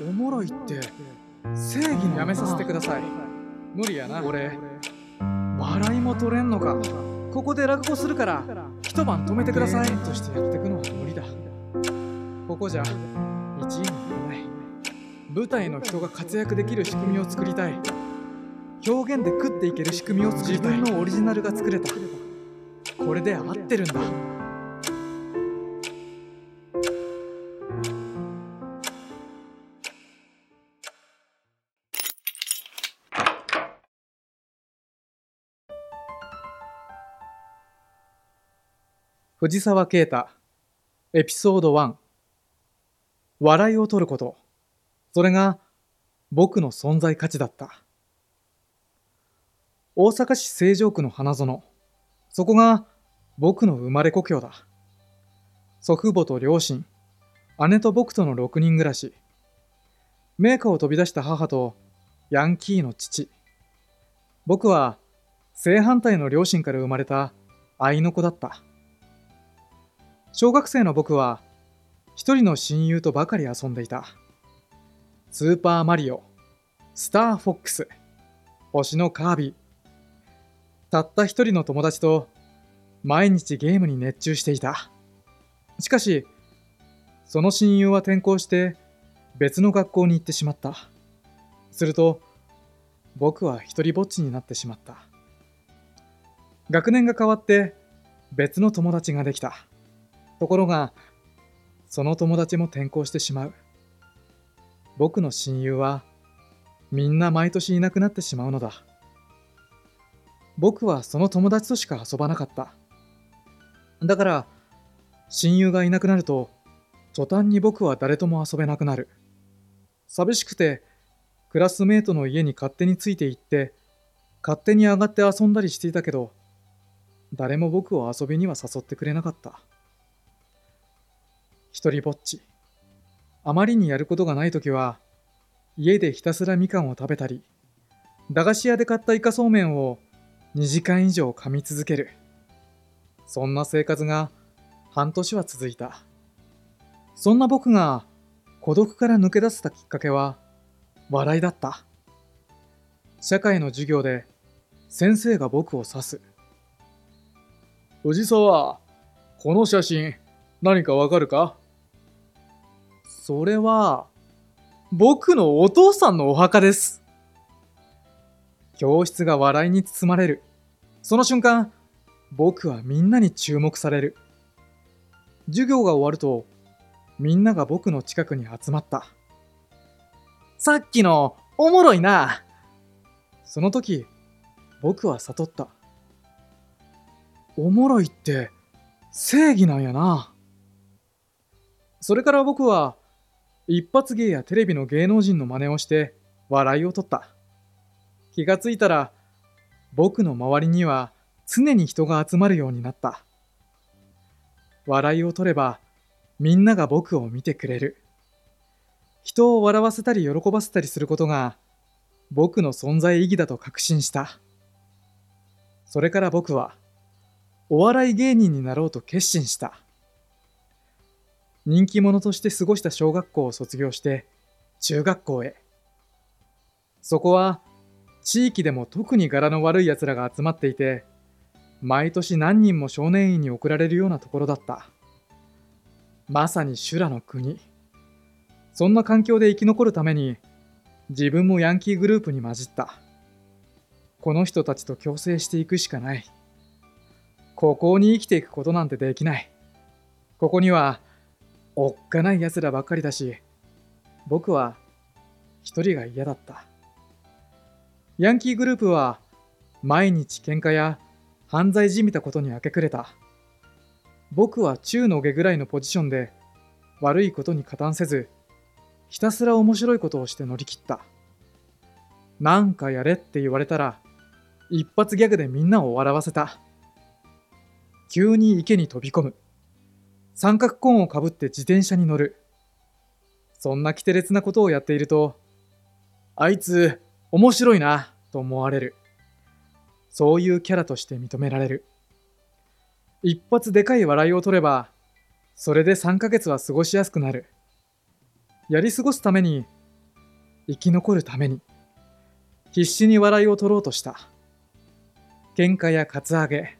おもろいって正義のやめさせてください。無理やな俺。笑いも取れんのか。ここで落語するから一晩止めてください。としてやっていくのは無理だ。ここじゃ1位にならない。舞台の人が活躍できる仕組みを作りたい。表現で食っていける仕組みを作りたい。自分のオリジナルが作れた。これで合ってるんだ藤沢啓太。エピソード1笑いを取ること。それが僕の存在価値だった。大阪市成城区の花園。そこが僕の生まれ故郷だ。祖父母と両親。姉と僕との6人暮らし。名家を飛び出した母とヤンキーの父。僕は正反対の両親から生まれた愛の子だった。小学生の僕は一人の親友とばかり遊んでいた。スーパーマリオスターフォックス星のカービィ。たった一人の友達と毎日ゲームに熱中していた。しかしその親友は転校して別の学校に行ってしまった。すると僕は一人ぼっちになってしまった。学年が変わって別の友達ができた。ところがその友達も転校してしまう。僕の親友はみんな毎年いなくなってしまうのだ。僕はその友達としか遊ばなかった。だから親友がいなくなると途端に僕は誰とも遊べなくなる。寂しくてクラスメートの家に勝手について行って勝手に上がって遊んだりしていたけど誰も僕を遊びには誘ってくれなかった。一人ぼっち。あまりにやることがない時は家でひたすらみかんを食べたり駄菓子屋で買ったイカそうめんを2時間以上噛み続ける。そんな生活が半年は続いた。そんな僕が孤独から抜け出せたきっかけは笑いだった。社会の授業で先生が僕を指す。藤沢この写真何かわかるか？それは僕のお父さんのお墓です。教室が笑いに包まれる。その瞬間僕はみんなに注目される。授業が終わるとみんなが僕の近くに集まった。さっきのおもろいな。その時僕は悟った。おもろいって正義なんやな。それから僕は一発芸やテレビの芸能人の真似をして笑いを取った。気がついたら僕の周りには常に人が集まるようになった。笑いを取ればみんなが僕を見てくれる。人を笑わせたり喜ばせたりすることが僕の存在意義だと確信した。それから僕はお笑い芸人になろうと決心した。人気者として過ごした小学校を卒業して中学校へ。そこは地域でも特に柄の悪い奴らが集まっていて毎年何人も少年院に送られるようなところだった。まさに修羅の国。そんな環境で生き残るために自分もヤンキーグループに混じった。この人たちと共生していくしかない。ここに生きていくことなんてできない。ここにはおっかない奴らばっかりだし僕は一人が嫌だった。ヤンキーグループは毎日喧嘩や犯罪じみたことに明け暮れた。僕は中の下ぐらいのポジションで悪いことに加担せずひたすら面白いことをして乗り切った。なんかやれって言われたら一発ギャグでみんなを笑わせた。急に池に飛び込む。三角コーンをかぶって自転車に乗る。そんな奇烈なことをやっているとあいつ面白いなと思われる。そういうキャラとして認められる。一発でかい笑いを取ればそれで3ヶ月は過ごしやすくなる。やり過ごすために生き残るために必死に笑いを取ろうとした。喧嘩やカツアゲ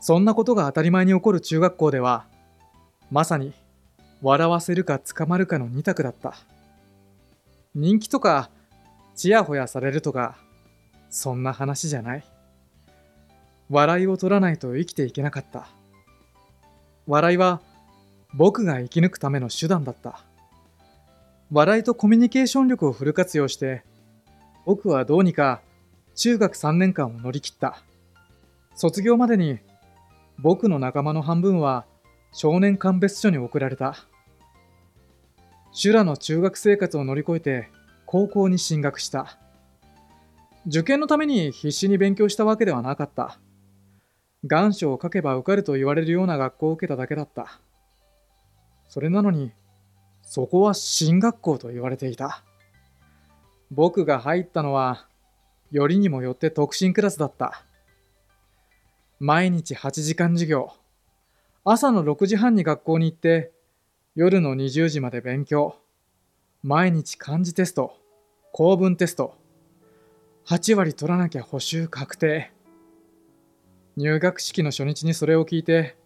そんなことが当たり前に起こる中学校ではまさに笑わせるか捕まるかの二択だった。人気とかちやほやされるとかそんな話じゃない。笑いを取らないと生きていけなかった。笑いは僕が生き抜くための手段だった。笑いとコミュニケーション力をフル活用して僕はどうにか中学3年間を乗り切った。卒業までに僕の仲間の半分は少年鑑別所に送られた。修羅の中学生活を乗り越えて高校に進学した。受験のために必死に勉強したわけではなかった。願書を書けば受かると言われるような学校を受けただけだった。それなのにそこは進学校と言われていた。僕が入ったのはよりにもよって特進クラスだった。毎日8時間授業。朝の6時半に学校に行って夜の20時まで勉強。毎日漢字テスト公文テスト。8割取らなきゃ補習確定。入学式の初日にそれを聞いて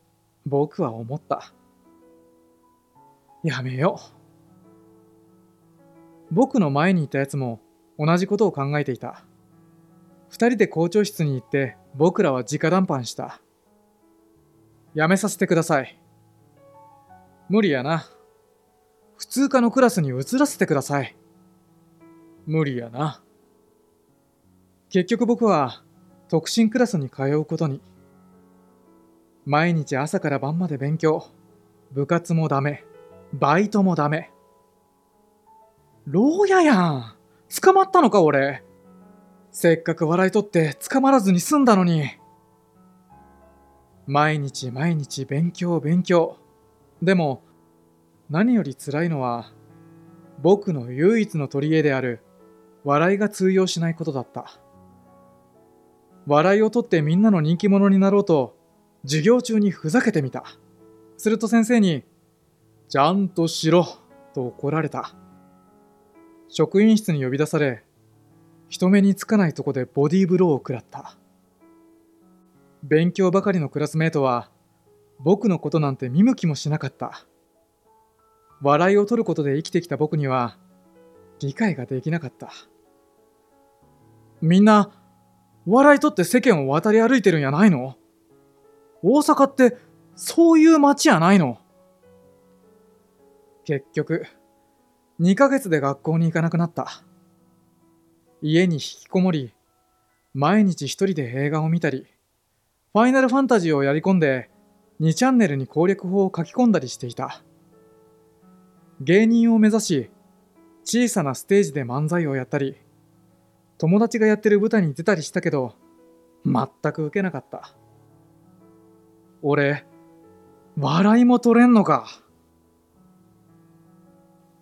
僕は思った。やめよう。僕の前にいたやつも同じことを考えていた。二人で校長室に行って僕らは直談判した。やめさせてください。無理やな。普通科のクラスに移らせてください。無理やな。結局僕は特進クラスに通うことに。毎日朝から晩まで勉強。部活もダメ。バイトもダメ。牢屋やん。捕まったのか俺。せっかく笑い取って捕まらずに済んだのに。毎日毎日勉強勉強でも何より辛いのは僕の唯一の取り柄である笑いが通用しないことだった笑いをとってみんなの人気者になろうと、授業中にふざけてみた。すると先生に、ちゃんとしろ、と怒られた。職員室に呼び出され、人目につかないとこでボディーブローを食らった。勉強ばかりのクラスメートは、僕のことなんて見向きもしなかった。笑いを取ることで生きてきた僕には、理解ができなかった。みんな、笑いとって世間を渡り歩いてるんやないの？大阪ってそういう街やないの？結局、2ヶ月で学校に行かなくなった。家に引きこもり、毎日一人で映画を見たり、ファイナルファンタジーをやり込んで、2チャンネルに攻略法を書き込んだりしていた。芸人を目指し、小さなステージで漫才をやったり、友達がやってる舞台に出たりしたけど、全く受けなかった。俺、笑いも取れんのか。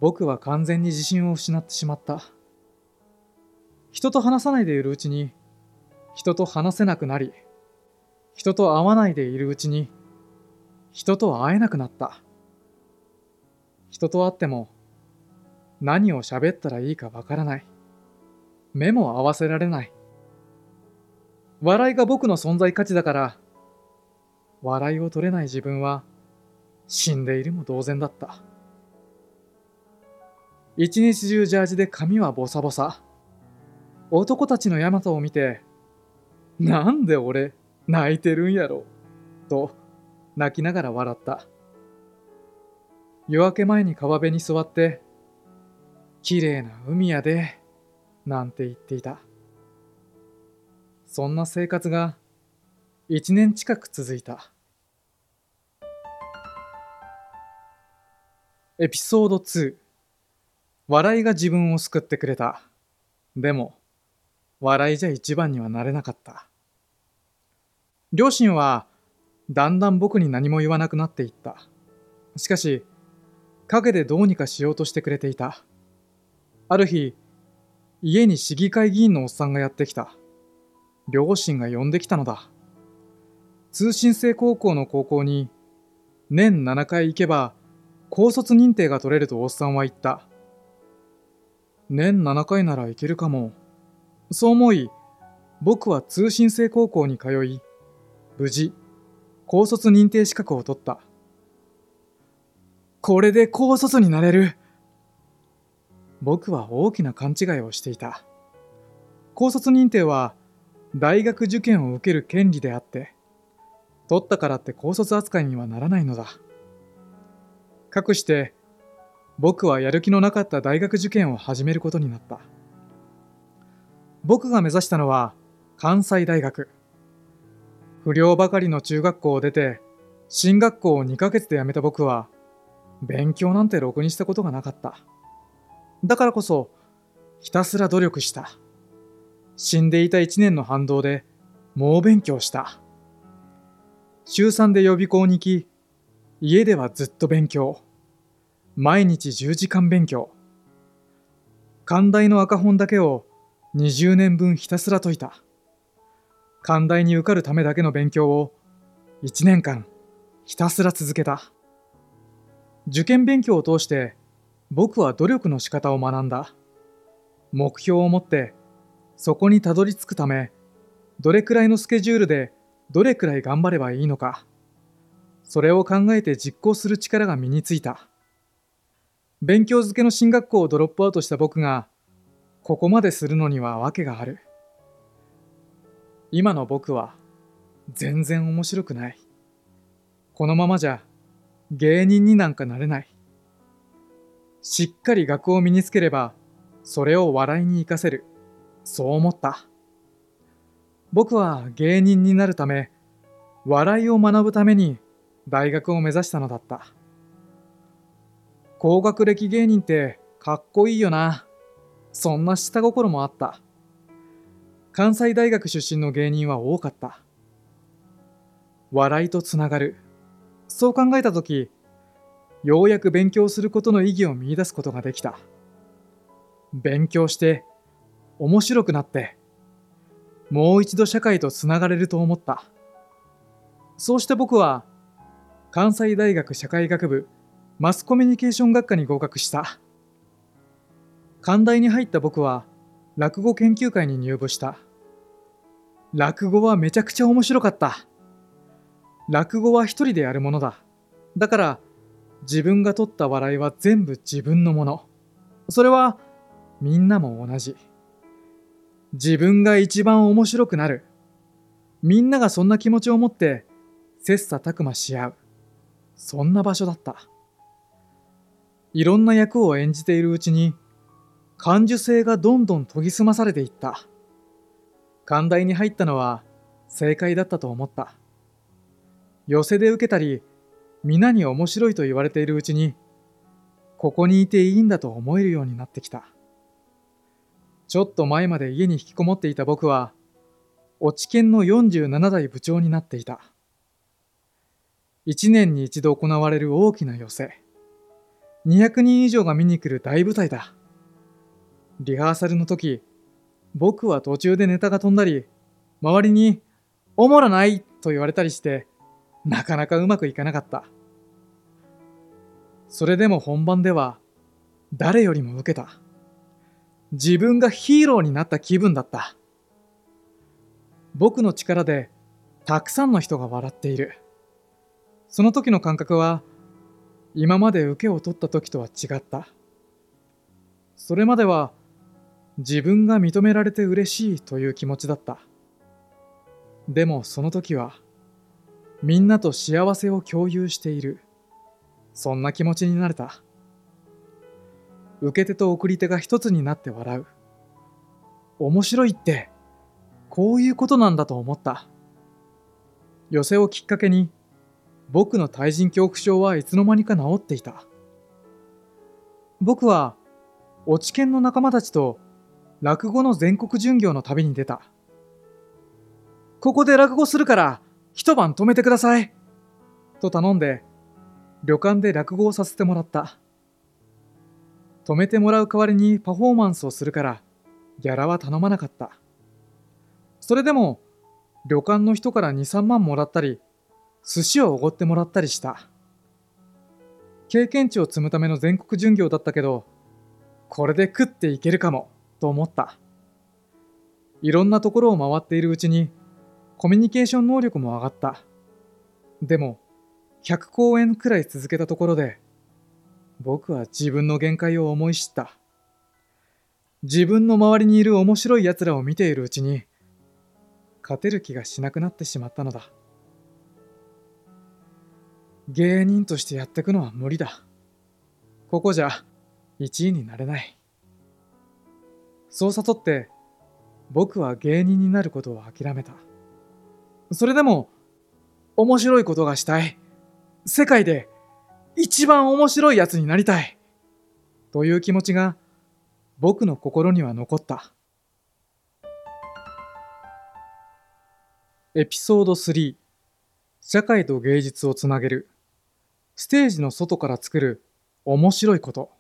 僕は完全に自信を失ってしまった。人と話さないでいるうちに、人と話せなくなり、人と会わないでいるうちに、人と会えなくなった。人と会っても、何を喋ったらいいかわからない。目も合わせられない。笑いが僕の存在価値だから、笑いを取れない自分は死んでいるも同然だった。一日中ジャージで髪はボサボサ。男たちのヤマトを見て、なんで俺泣いてるんやろと泣きながら笑った。夜明け前に川辺に座って、綺麗な海やで、なんて言っていた。そんな生活が一年近く続いた。エピソード2笑いが自分を救ってくれた。でも、笑いじゃ一番にはなれなかった。両親はだんだん僕に何も言わなくなっていった。しかし、陰でどうにかしようとしてくれていた。ある日、家に市議会議員のおっさんがやってきた。両親が呼んできたのだ。通信制高校の高校に年7回行けば高卒認定が取れるとおっさんは言った。年7回ならいけるかも。そう思い、僕は通信制高校に通い、無事、高卒認定資格を取った。これで高卒になれる。僕は大きな勘違いをしていた。高卒認定は大学受験を受ける権利であって、取ったからって高卒扱いにはならないのだ。かくして、僕はやる気のなかった大学受験を始めることになった。僕が目指したのは関西大学。不良ばかりの中学校を出て、進学校を2ヶ月で辞めた僕は、勉強なんてろくにしたことがなかった。だからこそ、ひたすら努力した。死んでいた1年の反動で猛勉強した。週3で予備校に行き、家ではずっと勉強。毎日10時間勉強。寛大の赤本だけを20年分ひたすら解いた。寛大に受かるためだけの勉強を1年間ひたすら続けた。受験勉強を通して僕は努力の仕方を学んだ。目標を持ってそこにたどり着くため、どれくらいのスケジュールでどれくらい頑張ればいいのか、それを考えて実行する力が身についた。勉強漬けの進学校をドロップアウトした僕が、ここまでするのには訳がある。今の僕は全然面白くない。このままじゃ芸人になんかなれない。しっかり学を身につければ、それを笑いに活かせる。そう思った。僕は芸人になるため、笑いを学ぶために大学を目指したのだった。高学歴芸人ってかっこいいよな。そんな下心もあった。関西大学出身の芸人は多かった。笑いとつながる。そう考えたとき、ようやく勉強することの意義を見出すことができた。勉強して面白くなって、もう一度社会とつながれると思った。そうして僕は、関西大学社会学部マスコミュニケーション学科に合格した。関大に入った僕は、落語研究会に入部した。落語はめちゃくちゃ面白かった。落語は一人でやるものだ。だから、自分が取った笑いは全部自分のもの。それは、みんなも同じ。自分が一番面白くなる。みんながそんな気持ちを持って、切磋琢磨し合う。そんな場所だった。いろんな役を演じているうちに、感受性がどんどん研ぎ澄まされていった。寛大に入ったのは正解だったと思った。寄せで受けたり、皆に面白いと言われているうちに、ここにいていいんだと思えるようになってきた。ちょっと前まで家に引きこもっていた僕は、落ち研の47代部長になっていた。一年に一度行われる大きな寄せ。200人以上が見に来る大舞台だ。リハーサルの時、僕は途中でネタが飛んだり、周りに、おもろないと言われたりして、なかなかうまくいかなかった。それでも本番では、誰よりも受けた。自分がヒーローになった気分だった。僕の力でたくさんの人が笑っている。その時の感覚は今まで受けを取った時とは違った。それまでは自分が認められて嬉しいという気持ちだった。でもその時はみんなと幸せを共有している。そんな気持ちになれた。受け手と送り手が一つになって笑う。面白いって、こういうことなんだと思った。寄せをきっかけに、僕の対人恐怖症はいつの間にか治っていた。僕は、落ち研の仲間たちと落語の全国巡業の旅に出た。ここで落語するから一晩泊めてください。と頼んで、旅館で落語をさせてもらった。止めてもらう代わりにパフォーマンスをするから、ギャラは頼まなかった。それでも、旅館の人から2、3万もらったり、寿司をおごってもらったりした。経験値を積むための全国巡業だったけど、これで食っていけるかもと思った。いろんなところを回っているうちにコミュニケーション能力も上がった。でも100公演くらい続けたところで僕は自分の限界を思い知った。自分の周りにいる面白い奴らを見ているうちに勝てる気がしなくなってしまったのだ。芸人としてやってくのは無理だ。ここじゃ1位になれない。そう悟って僕は芸人になることを諦めた。それでも面白いことがしたい。世界で一番面白いやつになりたい。という気持ちが僕の心には残った。エピソード3社会と芸術をつなげる。ステージの外から作る面白いこと。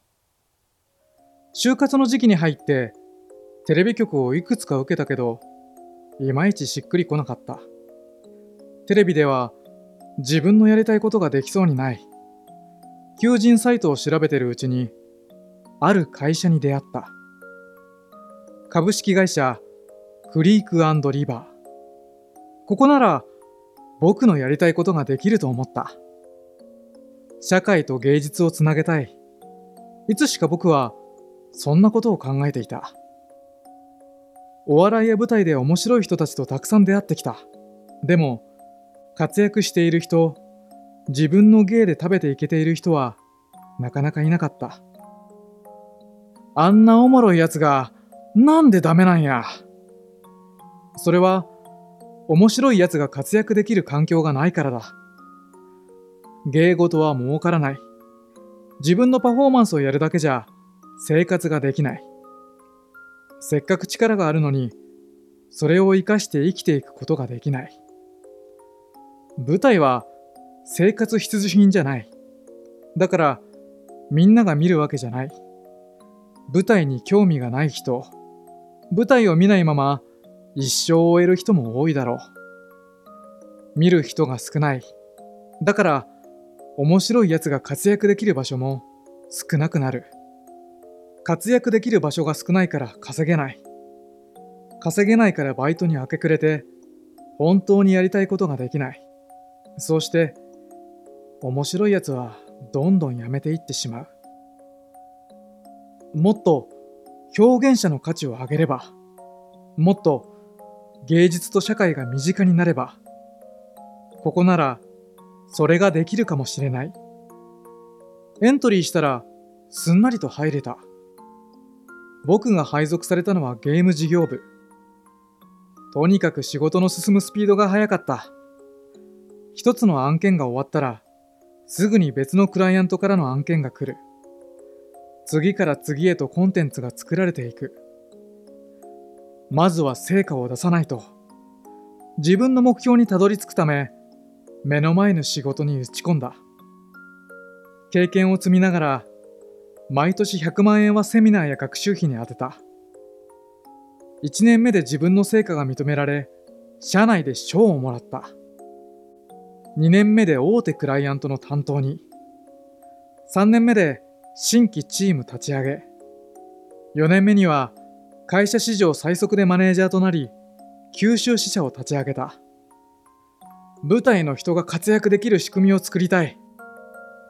就活の時期に入ってテレビ局をいくつか受けたけどいまいちしっくりこなかったテレビでは自分のやりたいことができそうにない求人サイトを調べてるうちにある会社に出会った。株式会社クリークリバー。ここなら僕のやりたいことができると思った。社会と芸術をつなげたい。いつしか僕はそんなことを考えていた。お笑いや舞台で面白い人たちとたくさん出会ってきた。でも、活躍している人、自分の芸で食べていけている人はなかなかいなかった。あんなおもろいやつが、なんでダメなんや。それは、面白いやつが活躍できる環境がないからだ。芸事は儲からない。自分のパフォーマンスをやるだけじゃ生活ができない。せっかく力があるのに、それを生かして生きていくことができない。舞台は生活必需品じゃない。だから、みんなが見るわけじゃない。舞台に興味がない人、舞台を見ないまま一生を終える人も多いだろう。見る人が少ない。だから、面白い奴が活躍できる場所も少なくなる。活躍できる場所が少ないから稼げない。稼げないからバイトに明け暮れて、本当にやりたいことができない。そうして、面白い奴はどんどんやめていってしまう。もっと表現者の価値を上げれば、もっと芸術と社会が身近になれば、ここならそれができるかもしれない。エントリーしたらすんなりと入れた。僕が配属されたのはゲーム事業部。とにかく仕事の進むスピードが速かった。一つの案件が終わったら、すぐに別のクライアントからの案件が来る。次から次へとコンテンツが作られていく。まずは成果を出さないと。自分の目標にたどり着くため、目の前の仕事に打ち込んだ。経験を積みながら、毎年100万円はセミナーや学習費に充てた。1年目で自分の成果が認められ、社内で賞をもらった。2年目で大手クライアントの担当に。3年目で新規チーム立ち上げ、4年目には会社史上最速でマネージャーとなり、九州支社を立ち上げた。舞台の人が活躍できる仕組みを作りたい。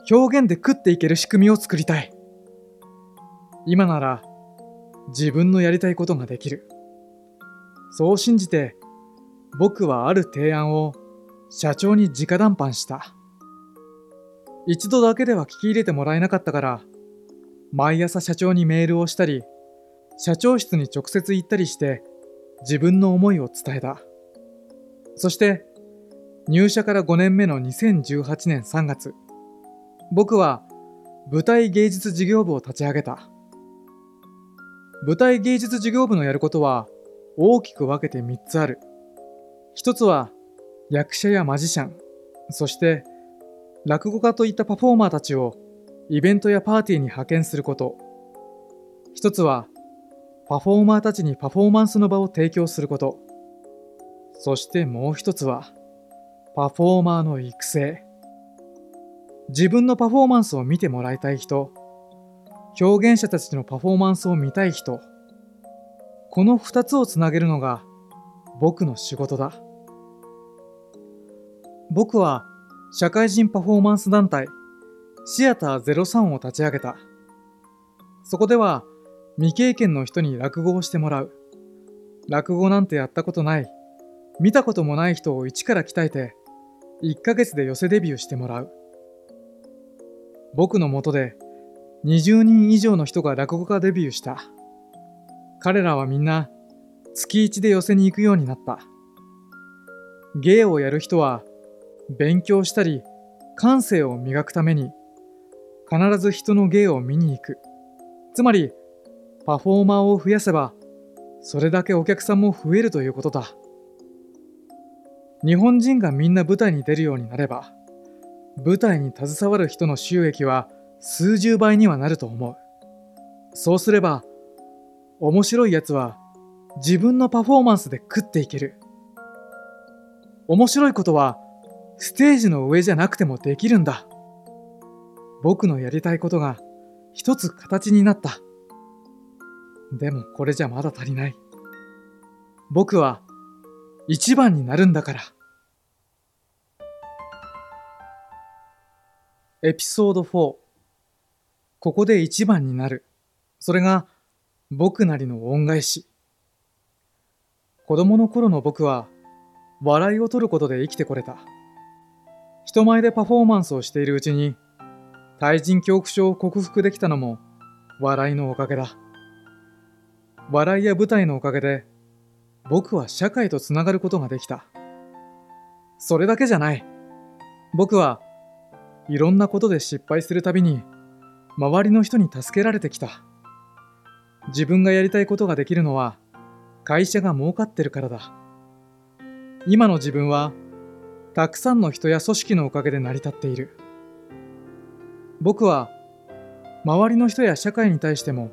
表現で食っていける仕組みを作りたい。今なら自分のやりたいことができる。そう信じて僕はある提案を社長に直談判した。一度だけでは聞き入れてもらえなかったから毎朝社長にメールをしたり、社長室に直接行ったりして自分の思いを伝えた。そして入社から5年目の2018年3月、僕は舞台芸術事業部を立ち上げた。舞台芸術事業部のやることは大きく分けて3つある。一つは役者やマジシャン、そして落語家といったパフォーマーたちをイベントやパーティーに派遣すること。一つは、パフォーマーたちにパフォーマンスの場を提供すること。そしてもう一つは、パフォーマーの育成。自分のパフォーマンスを見てもらいたい人、表現者たちのパフォーマンスを見たい人、この二つをつなげるのが僕の仕事だ。僕は社会人パフォーマンス団体シアター03を立ち上げた。そこでは未経験の人に落語をしてもらう。落語なんてやったことない、見たこともない人を一から鍛えて、1ヶ月で寄せデビューしてもらう。僕のもとで20人以上の人が落語家デビューした。彼らはみんな月1で寄せに行くようになった。芸をやる人は勉強したり感性を磨くために必ず人の芸を見に行く。つまりパフォーマーを増やせばそれだけお客さんも増えるということだ。日本人がみんな舞台に出るようになれば、舞台に携わる人の収益は数十倍にはなると思う。そうすれば、面白い奴は自分のパフォーマンスで食っていける。面白いことはステージの上じゃなくてもできるんだ。僕のやりたいことが一つ形になった。でもこれじゃまだ足りない。僕は一番になるんだから。エピソード4ここで一番になる。それが僕なりの恩返し。子供の頃の僕は笑いを取ることで生きてこれた。人前でパフォーマンスをしているうちに対人恐怖症を克服できたのも笑いのおかげだ。笑いや舞台のおかげで僕は社会とつながることができた。それだけじゃない。僕はいろんなことで失敗するたびに周りの人に助けられてきた。自分がやりたいことができるのは会社が儲かってるからだ。今の自分はたくさんの人や組織のおかげで成り立っている。僕は周りの人や社会に対しても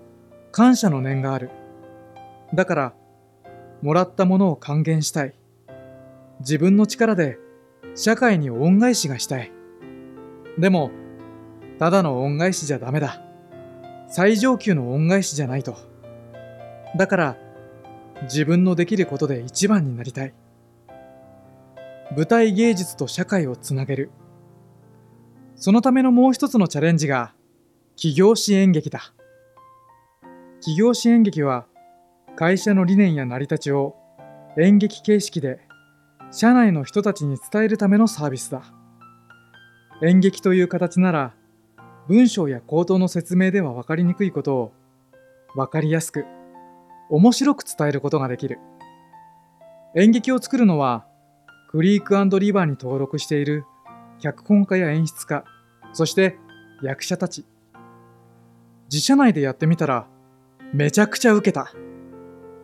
感謝の念がある。だから、もらったものを還元したい。自分の力で社会に恩返しがしたい。でも、ただの恩返しじゃダメだ。最上級の恩返しじゃないと。だから、自分のできることで一番になりたい。舞台芸術と社会をつなげる。そのためのもう一つのチャレンジが、企業支援劇だ。企業支援劇は、会社の理念や成り立ちを演劇形式で社内の人たちに伝えるためのサービスだ。演劇という形なら文章や口頭の説明では分かりにくいことを分かりやすく面白く伝えることができる。演劇を作るのはクリークリバーに登録している脚本家や演出家、そして役者たち。自社内でやってみたらめちゃくちゃ受けた。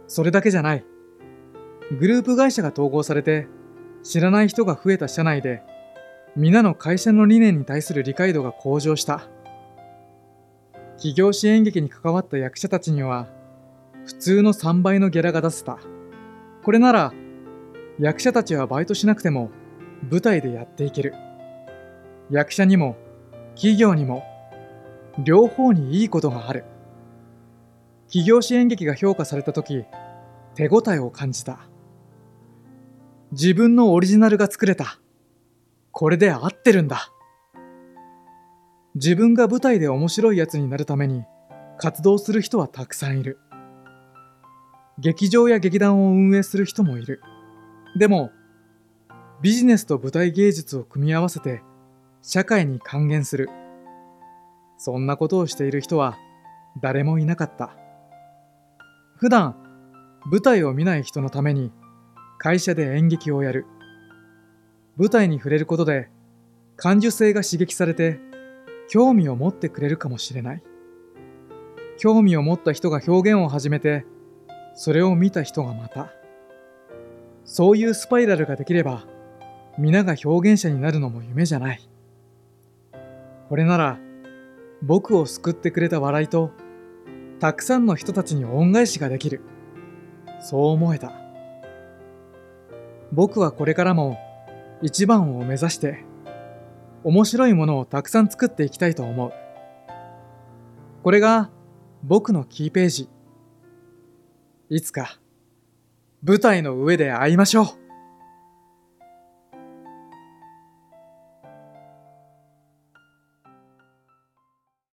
それだけじゃない。グループ会社が統合されて、知らない人が増えた社内で、皆の会社の理念に対する理解度が向上した。企業支援劇に関わった役者たちには、普通の3倍のギャラが出せた。これなら、役者たちはバイトしなくても、舞台でやっていける。役者にも、企業にも、両方にいいことがある。企業支援劇が評価された時手応えを感じた自分のオリジナルが作れたこれで合ってるんだ自分が舞台で面白いやつになるために活動する人はたくさんいる。劇場や劇団を運営する人もいる。でもビジネスと舞台芸術を組み合わせて社会に還元する。そんなことをしている人は誰もいなかった。普段舞台を見ない人のために会社で演劇をやる。舞台に触れることで感受性が刺激されて興味を持ってくれるかもしれない興味を持った人が表現を始めてそれを見た人がまたそういうスパイラルができれば皆が表現者になるのも夢じゃないこれなら僕を救ってくれた笑いとたくさんの人たちに恩返しができる。そう思えた。僕はこれからも一番を目指して面白いものをたくさん作っていきたいと思う。これが僕のキーページ。いつか舞台の上で会いましょう